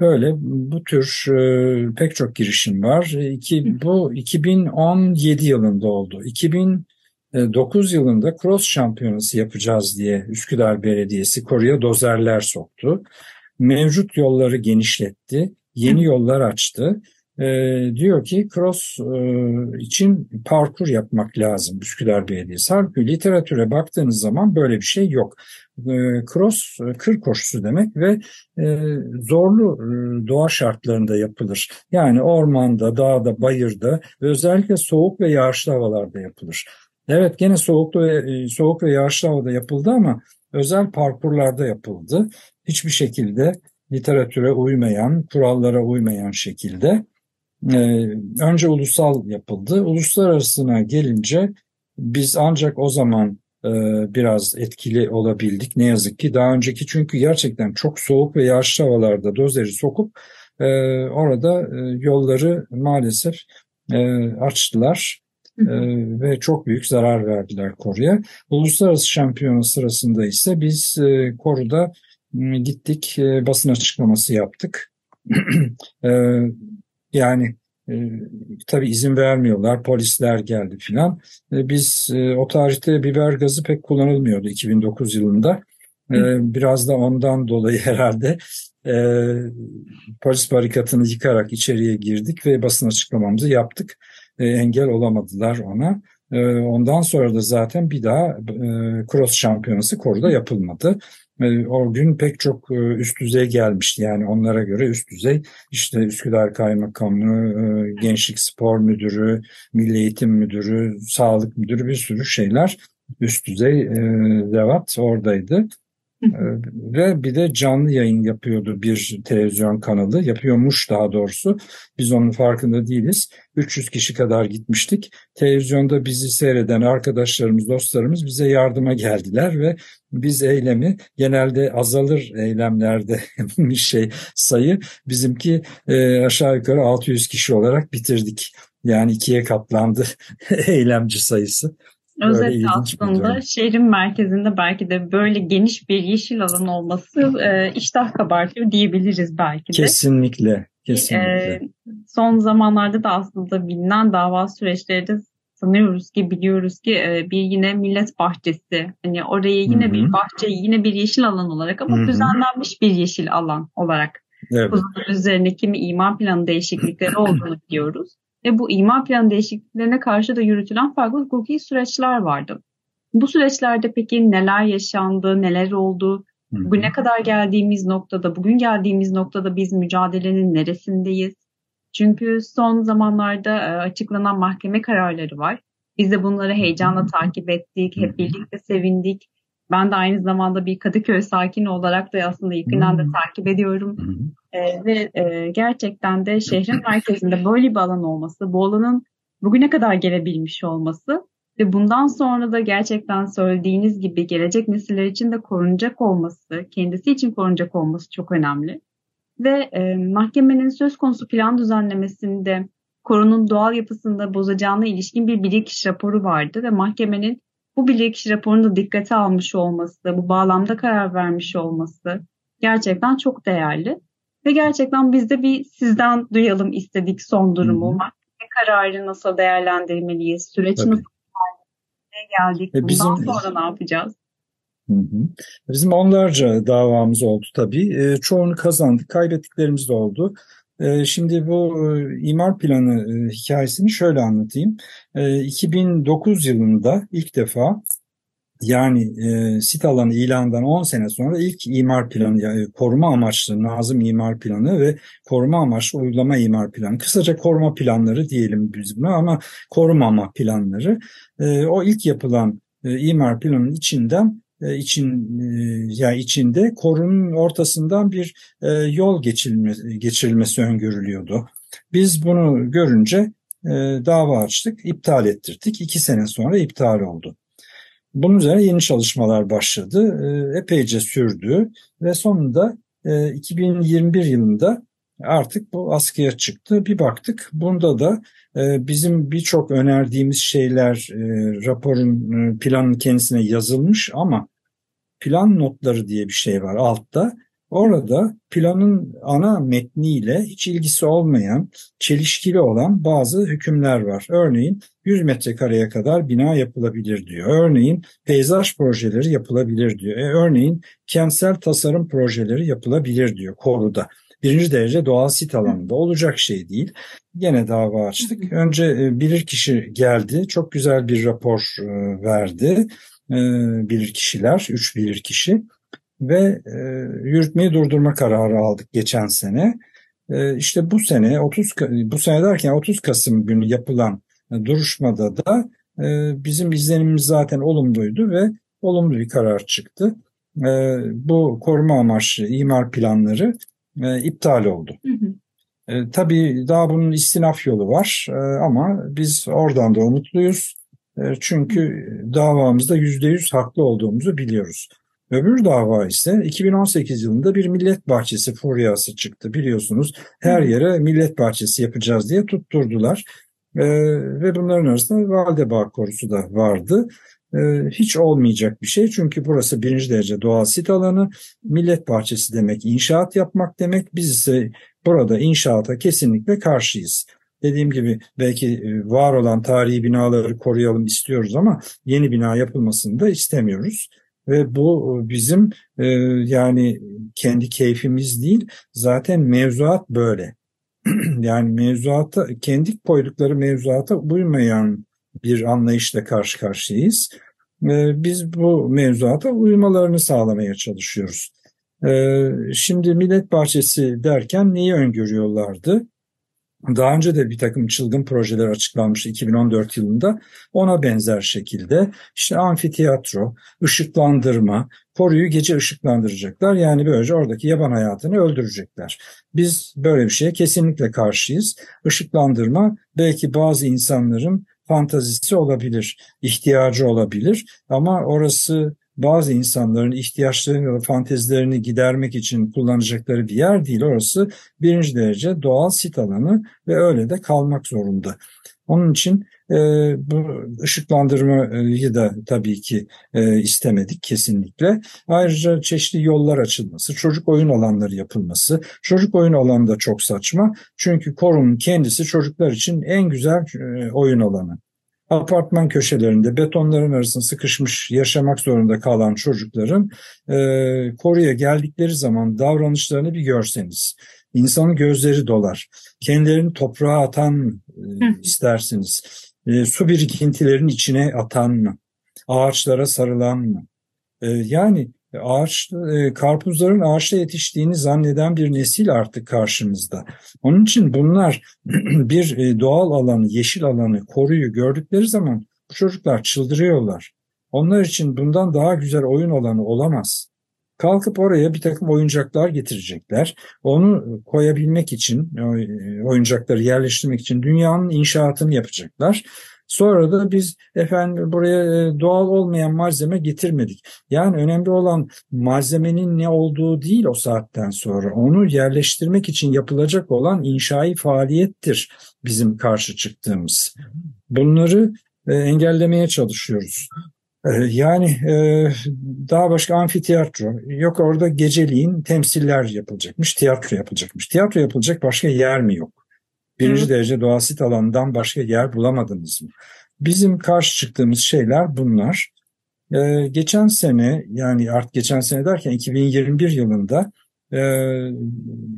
Böyle bu tür e, pek çok girişim var. İki, bu 2017 yılında oldu. 2009 yılında cross şampiyonası yapacağız diye Üsküdar Belediyesi koruya dozerler soktu. Mevcut yolları genişletti, yeni yollar açtı e, diyor ki cross e, için parkur yapmak lazım Üsküdar Belediyesi. Halbuki literatüre baktığınız zaman böyle bir şey yok. E, cross kır koşusu demek ve e, zorlu e, doğa şartlarında yapılır. Yani ormanda, dağda, bayırda ve özellikle soğuk ve yağışlı havalarda yapılır. Evet gene soğuklu ve, soğuk ve yağışlı havada yapıldı ama özel parkurlarda yapıldı. Hiçbir şekilde literatüre uymayan, kurallara uymayan şekilde ee, önce ulusal yapıldı. Uluslararasına gelince biz ancak o zaman e, biraz etkili olabildik. Ne yazık ki daha önceki çünkü gerçekten çok soğuk ve yağışlı havalarda dozeri sokup e, orada e, yolları maalesef açtılar. ve çok büyük zarar verdiler koruya. Uluslararası şampiyona sırasında ise biz koruda gittik basın açıklaması yaptık. Yani e, tabii izin vermiyorlar, polisler geldi filan. E, biz e, o tarihte biber gazı pek kullanılmıyordu 2009 yılında. E, biraz da ondan dolayı herhalde e, polis barikatını yıkarak içeriye girdik ve basın açıklamamızı yaptık. E, engel olamadılar ona. Ondan sonra da zaten bir daha e, cross şampiyonası koruda yapılmadı. E, o gün pek çok e, üst düzey gelmişti. Yani onlara göre üst düzey işte Üsküdar Kaymakamı, e, Gençlik Spor Müdürü, Milli Eğitim Müdürü, Sağlık Müdürü bir sürü şeyler üst düzey zevat oradaydı. Ve bir de canlı yayın yapıyordu bir televizyon kanalı. Yapıyormuş daha doğrusu. Biz onun farkında değiliz. 300 kişi kadar gitmiştik. Televizyonda bizi seyreden arkadaşlarımız, dostlarımız bize yardıma geldiler ve biz eylemi genelde azalır eylemlerde bir şey sayı bizimki e, aşağı yukarı 600 kişi olarak bitirdik. Yani ikiye katlandı eylemci sayısı. Özetle aslında şehrin merkezinde belki de böyle geniş bir yeşil alan olması e, iştah kabartıyor diyebiliriz belki de. Kesinlikle, kesinlikle. E, son zamanlarda da aslında bilinen dava süreçleri de sanıyoruz ki biliyoruz ki e, bir yine millet bahçesi hani oraya yine Hı-hı. bir bahçe yine bir yeşil alan olarak ama Hı-hı. düzenlenmiş bir yeşil alan olarak evet. üzerine kimi imar planı değişiklikleri olduğunu biliyoruz ve bu imar planı değişikliklerine karşı da yürütülen farklı hukuki süreçler vardı. Bu süreçlerde peki neler yaşandı, neler oldu, bugüne kadar geldiğimiz noktada, bugün geldiğimiz noktada biz mücadelenin neresindeyiz? Çünkü son zamanlarda e, açıklanan mahkeme kararları var. Biz de bunları heyecanla takip ettik, hep birlikte sevindik. Ben de aynı zamanda bir Kadıköy sakini olarak da aslında yakından da takip ediyorum. Ee, ve e, gerçekten de şehrin merkezinde böyle bir alan olması, bu alanın bugüne kadar gelebilmiş olması ve bundan sonra da gerçekten söylediğiniz gibi gelecek nesiller için de korunacak olması, kendisi için korunacak olması çok önemli. Ve e, mahkemenin söz konusu plan düzenlemesinde korunun doğal yapısında bozacağına ilişkin bir bilirkişi raporu vardı ve mahkemenin bu bilirkişi raporunu da dikkate almış olması, bu bağlamda karar vermiş olması gerçekten çok değerli. Ve gerçekten biz de bir sizden duyalım istedik son durumu. Mahkeme kararı nasıl değerlendirmeliyiz? Süreç Tabii. nasıl geldik? E bizim, Bundan sonra ne yapacağız? Hı hı. Bizim onlarca davamız oldu tabii. E, çoğunu kazandık, kaybettiklerimiz de oldu. E, şimdi bu e, imar planı e, hikayesini şöyle anlatayım. E, 2009 yılında ilk defa yani e, sit alanı ilanından 10 sene sonra ilk imar planı, yani koruma amaçlı nazım imar planı ve koruma amaçlı uygulama imar planı. Kısaca koruma planları diyelim biz buna ama korumama planları. E, o ilk yapılan e, imar planının içinden için e, ya içinde korunun ortasından bir e, yol geçirilmesi, geçirilmesi öngörülüyordu. Biz bunu görünce dava açtık, iptal ettirdik. İki sene sonra iptal oldu. Bunun üzerine yeni çalışmalar başladı. Epeyce sürdü ve sonunda 2021 yılında artık bu askıya çıktı. Bir baktık bunda da bizim birçok önerdiğimiz şeyler raporun planın kendisine yazılmış ama plan notları diye bir şey var altta. Orada planın ana metniyle hiç ilgisi olmayan, çelişkili olan bazı hükümler var. Örneğin 100 metrekareye kadar bina yapılabilir diyor. Örneğin peyzaj projeleri yapılabilir diyor. E, örneğin kentsel tasarım projeleri yapılabilir diyor koruda. Birinci derece doğal sit alanında olacak şey değil. Gene dava açtık. Önce e, bilir kişi geldi. Çok güzel bir rapor e, verdi e, bilir kişiler, üç bilir kişi ve e, yürütmeyi durdurma kararı aldık geçen sene. E, işte bu sene 30 bu sene derken 30 Kasım günü yapılan duruşmada da e, bizim izlenimimiz zaten olumluydu ve olumlu bir karar çıktı. E, bu koruma amaçlı imar planları e, iptal oldu. Hı hı. E, tabii daha bunun istinaf yolu var e, ama biz oradan da umutluyuz. E, çünkü davamızda yüzde yüz haklı olduğumuzu biliyoruz. Öbür dava ise 2018 yılında bir millet bahçesi furyası çıktı biliyorsunuz. Her yere millet bahçesi yapacağız diye tutturdular. Ee, ve bunların arasında Valdebağ korusu da vardı. Ee, hiç olmayacak bir şey çünkü burası birinci derece doğal sit alanı. Millet bahçesi demek inşaat yapmak demek. Biz ise burada inşaata kesinlikle karşıyız. Dediğim gibi belki e, var olan tarihi binaları koruyalım istiyoruz ama yeni bina yapılmasını da istemiyoruz. Ve bu e, bizim e, yani kendi keyfimiz değil zaten mevzuat böyle. yani mevzuata kendi koydukları mevzuata uymayan bir anlayışla karşı karşıyayız. Biz bu mevzuata uymalarını sağlamaya çalışıyoruz. Şimdi Millet Bahçesi derken neyi öngörüyorlardı? Daha önce de bir takım çılgın projeler açıklanmıştı 2014 yılında. Ona benzer şekilde işte amfiteyatro, ışıklandırma, koruyu gece ışıklandıracaklar. Yani böylece oradaki yaban hayatını öldürecekler. Biz böyle bir şeye kesinlikle karşıyız. Işıklandırma belki bazı insanların fantazisi olabilir, ihtiyacı olabilir ama orası bazı insanların ihtiyaçlarını ve fantezilerini gidermek için kullanacakları bir yer değil. Orası birinci derece doğal sit alanı ve öyle de kalmak zorunda. Onun için e, bu ışıklandırmayı da tabii ki e, istemedik kesinlikle. Ayrıca çeşitli yollar açılması, çocuk oyun alanları yapılması. Çocuk oyun alanı da çok saçma. Çünkü korunun kendisi çocuklar için en güzel e, oyun alanı apartman köşelerinde betonların arasında sıkışmış yaşamak zorunda kalan çocukların e, koruya geldikleri zaman davranışlarını bir görseniz. İnsanın gözleri dolar. Kendilerini toprağa atan e, istersiniz. E, su birikintilerinin içine atan mı? Ağaçlara sarılan mı? E, yani ağaç, e, karpuzların ağaçta yetiştiğini zanneden bir nesil artık karşımızda. Onun için bunlar bir e, doğal alanı, yeşil alanı, koruyu gördükleri zaman bu çocuklar çıldırıyorlar. Onlar için bundan daha güzel oyun alanı olamaz. Kalkıp oraya bir takım oyuncaklar getirecekler. Onu koyabilmek için, e, oyuncakları yerleştirmek için dünyanın inşaatını yapacaklar. Sonra da biz efendim buraya e, doğal olmayan malzeme getirmedik. Yani önemli olan malzemenin ne olduğu değil o saatten sonra. Onu yerleştirmek için yapılacak olan inşai faaliyettir bizim karşı çıktığımız. Bunları e, engellemeye çalışıyoruz. E, yani daha başka amfiteyatro, yok orada geceliğin temsiller yapılacakmış, tiyatro yapılacakmış. Tiyatro yapılacak başka yer mi yok? Birinci Hı. derece doğasit alandan başka yer bulamadınız mı? Bizim karşı çıktığımız şeyler bunlar. Ee, geçen sene yani artık geçen sene derken 2021 yılında e,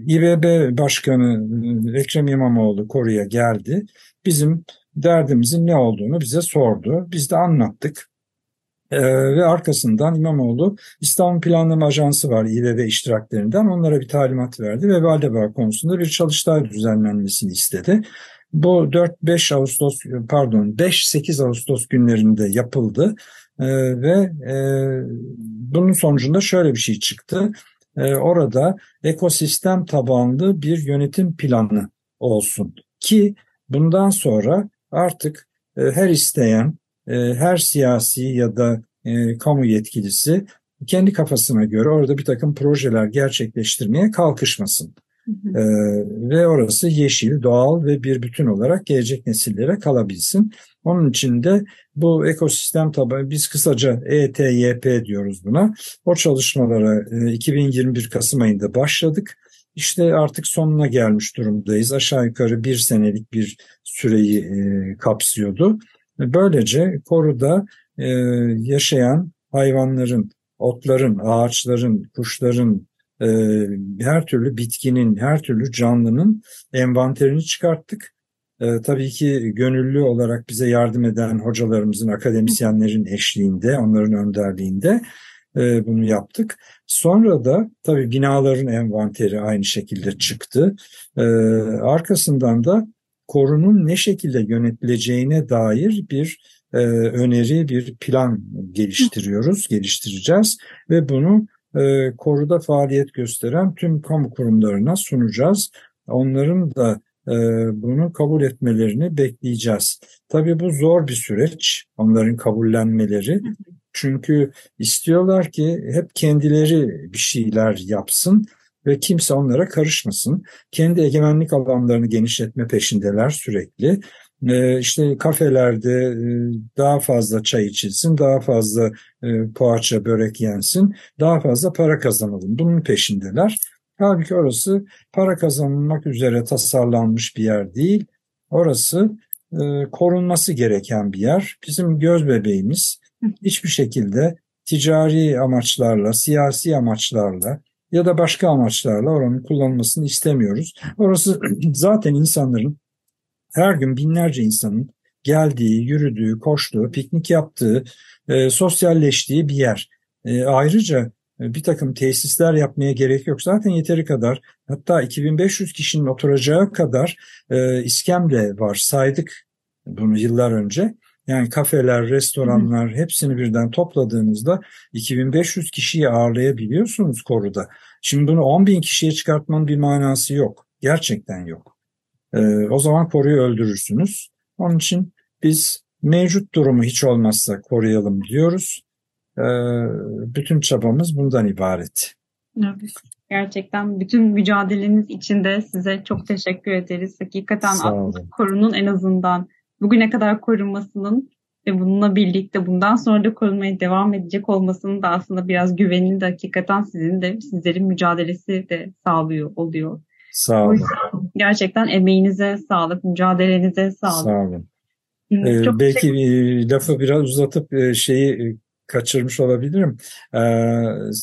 İBB Başkanı e, Ekrem İmamoğlu Koru'ya geldi. Bizim derdimizin ne olduğunu bize sordu. Biz de anlattık. Ee, ve arkasından İmamoğlu İstanbul Planlama Ajansı var İBB iştiraklerinden onlara bir talimat verdi ve Valdebağ konusunda bir çalıştay düzenlenmesini istedi. Bu 4-5 Ağustos pardon 5-8 Ağustos günlerinde yapıldı ee, ve e, bunun sonucunda şöyle bir şey çıktı. Ee, orada ekosistem tabanlı bir yönetim planı olsun ki bundan sonra artık e, her isteyen her siyasi ya da e, kamu yetkilisi kendi kafasına göre orada bir takım projeler gerçekleştirmeye kalkışmasın. Hı hı. Ee, ve orası yeşil, doğal ve bir bütün olarak gelecek nesillere kalabilsin. Onun için de bu ekosistem tabanı biz kısaca ETYP diyoruz buna. O çalışmalara e, 2021 Kasım ayında başladık. İşte artık sonuna gelmiş durumdayız. Aşağı yukarı bir senelik bir süreyi e, kapsıyordu. Böylece koruda e, yaşayan hayvanların, otların, ağaçların, kuşların, e, her türlü bitkinin, her türlü canlının envanterini çıkarttık. E, tabii ki gönüllü olarak bize yardım eden hocalarımızın, akademisyenlerin eşliğinde, onların önderliğinde bunu yaptık. Sonra da tabii binaların envanteri aynı şekilde çıktı. Arkasından da korunun ne şekilde yönetileceğine dair bir e, öneri, bir plan geliştiriyoruz, geliştireceğiz ve bunu e, koruda faaliyet gösteren tüm kamu kurumlarına sunacağız. Onların da e, bunu kabul etmelerini bekleyeceğiz. Tabii bu zor bir süreç, onların kabullenmeleri. Çünkü istiyorlar ki hep kendileri bir şeyler yapsın ve kimse onlara karışmasın. Kendi egemenlik alanlarını genişletme peşindeler sürekli. Ee, işte kafelerde e, daha fazla çay içilsin, daha fazla e, poğaça, börek yensin, daha fazla para kazanalım. Bunun peşindeler. Halbuki orası para kazanılmak üzere tasarlanmış bir yer değil. Orası e, korunması gereken bir yer. Bizim göz bebeğimiz hiçbir şekilde ticari amaçlarla, siyasi amaçlarla, ya da başka amaçlarla oranın kullanılmasını istemiyoruz. Orası zaten insanların her gün binlerce insanın geldiği, yürüdüğü, koştuğu, piknik yaptığı, e, sosyalleştiği bir yer. E, ayrıca e, bir takım tesisler yapmaya gerek yok. Zaten yeteri kadar hatta 2500 kişinin oturacağı kadar e, iskemle var saydık bunu yıllar önce. Yani kafeler, restoranlar hı hepsini birden topladığınızda 2500 kişiyi ağırlayabiliyorsunuz koruda. Şimdi bunu 10 bin kişiye çıkartmanın bir manası yok. Gerçekten yok. Ee, o zaman koruyu öldürürsünüz. Onun için biz mevcut durumu hiç olmazsa koruyalım diyoruz. Ee, bütün çabamız bundan ibaret. Gerçekten bütün mücadeleniz için de size çok teşekkür ederiz. Hakikaten aslında korunun en azından bugüne kadar korunmasının ve bununla birlikte bundan sonra da korunmaya devam edecek olmasının da aslında biraz güvenini de hakikaten sizin de sizlerin mücadelesi de sağlıyor oluyor. Sağ olun. Gerçekten emeğinize sağlık, mücadelenize sağlık. Sağ olun. Ee, belki e, lafı biraz uzatıp e, şeyi e, kaçırmış olabilirim. Ee,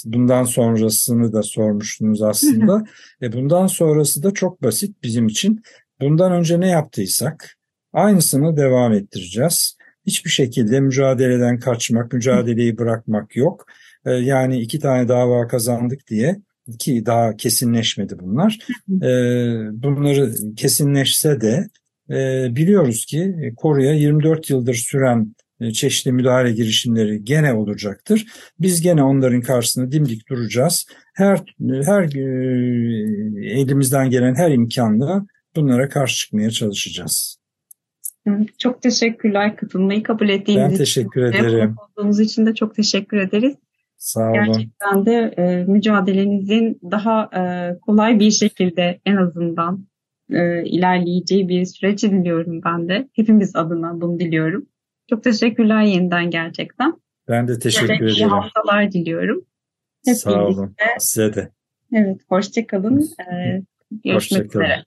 bundan sonrasını da sormuştunuz aslında. e, bundan sonrası da çok basit bizim için. Bundan önce ne yaptıysak aynısını devam ettireceğiz. Hiçbir şekilde mücadeleden kaçmak, mücadeleyi bırakmak yok. Ee, yani iki tane dava kazandık diye ki daha kesinleşmedi bunlar. Ee, bunları kesinleşse de e, biliyoruz ki koruya 24 yıldır süren e, çeşitli müdahale girişimleri gene olacaktır. Biz gene onların karşısında dimdik duracağız. Her her e, elimizden gelen her imkanla bunlara karşı çıkmaya çalışacağız. Çok teşekkürler katılmayı kabul ettiğiniz için. Ben teşekkür ederim. Olduğunuz için de çok teşekkür ederiz. Sağ olun. Gerçekten de e, mücadelenizin daha e, kolay bir şekilde en azından e, ilerleyeceği bir süreç diliyorum ben de. Hepimiz adına bunu diliyorum. Çok teşekkürler yeniden gerçekten. Ben de teşekkür ederim. İyi haftalar diliyorum. Hep Sağ birlikte. olun. Size de. Evet, hoşçakalın. Ee, görüşmek hoşça üzere.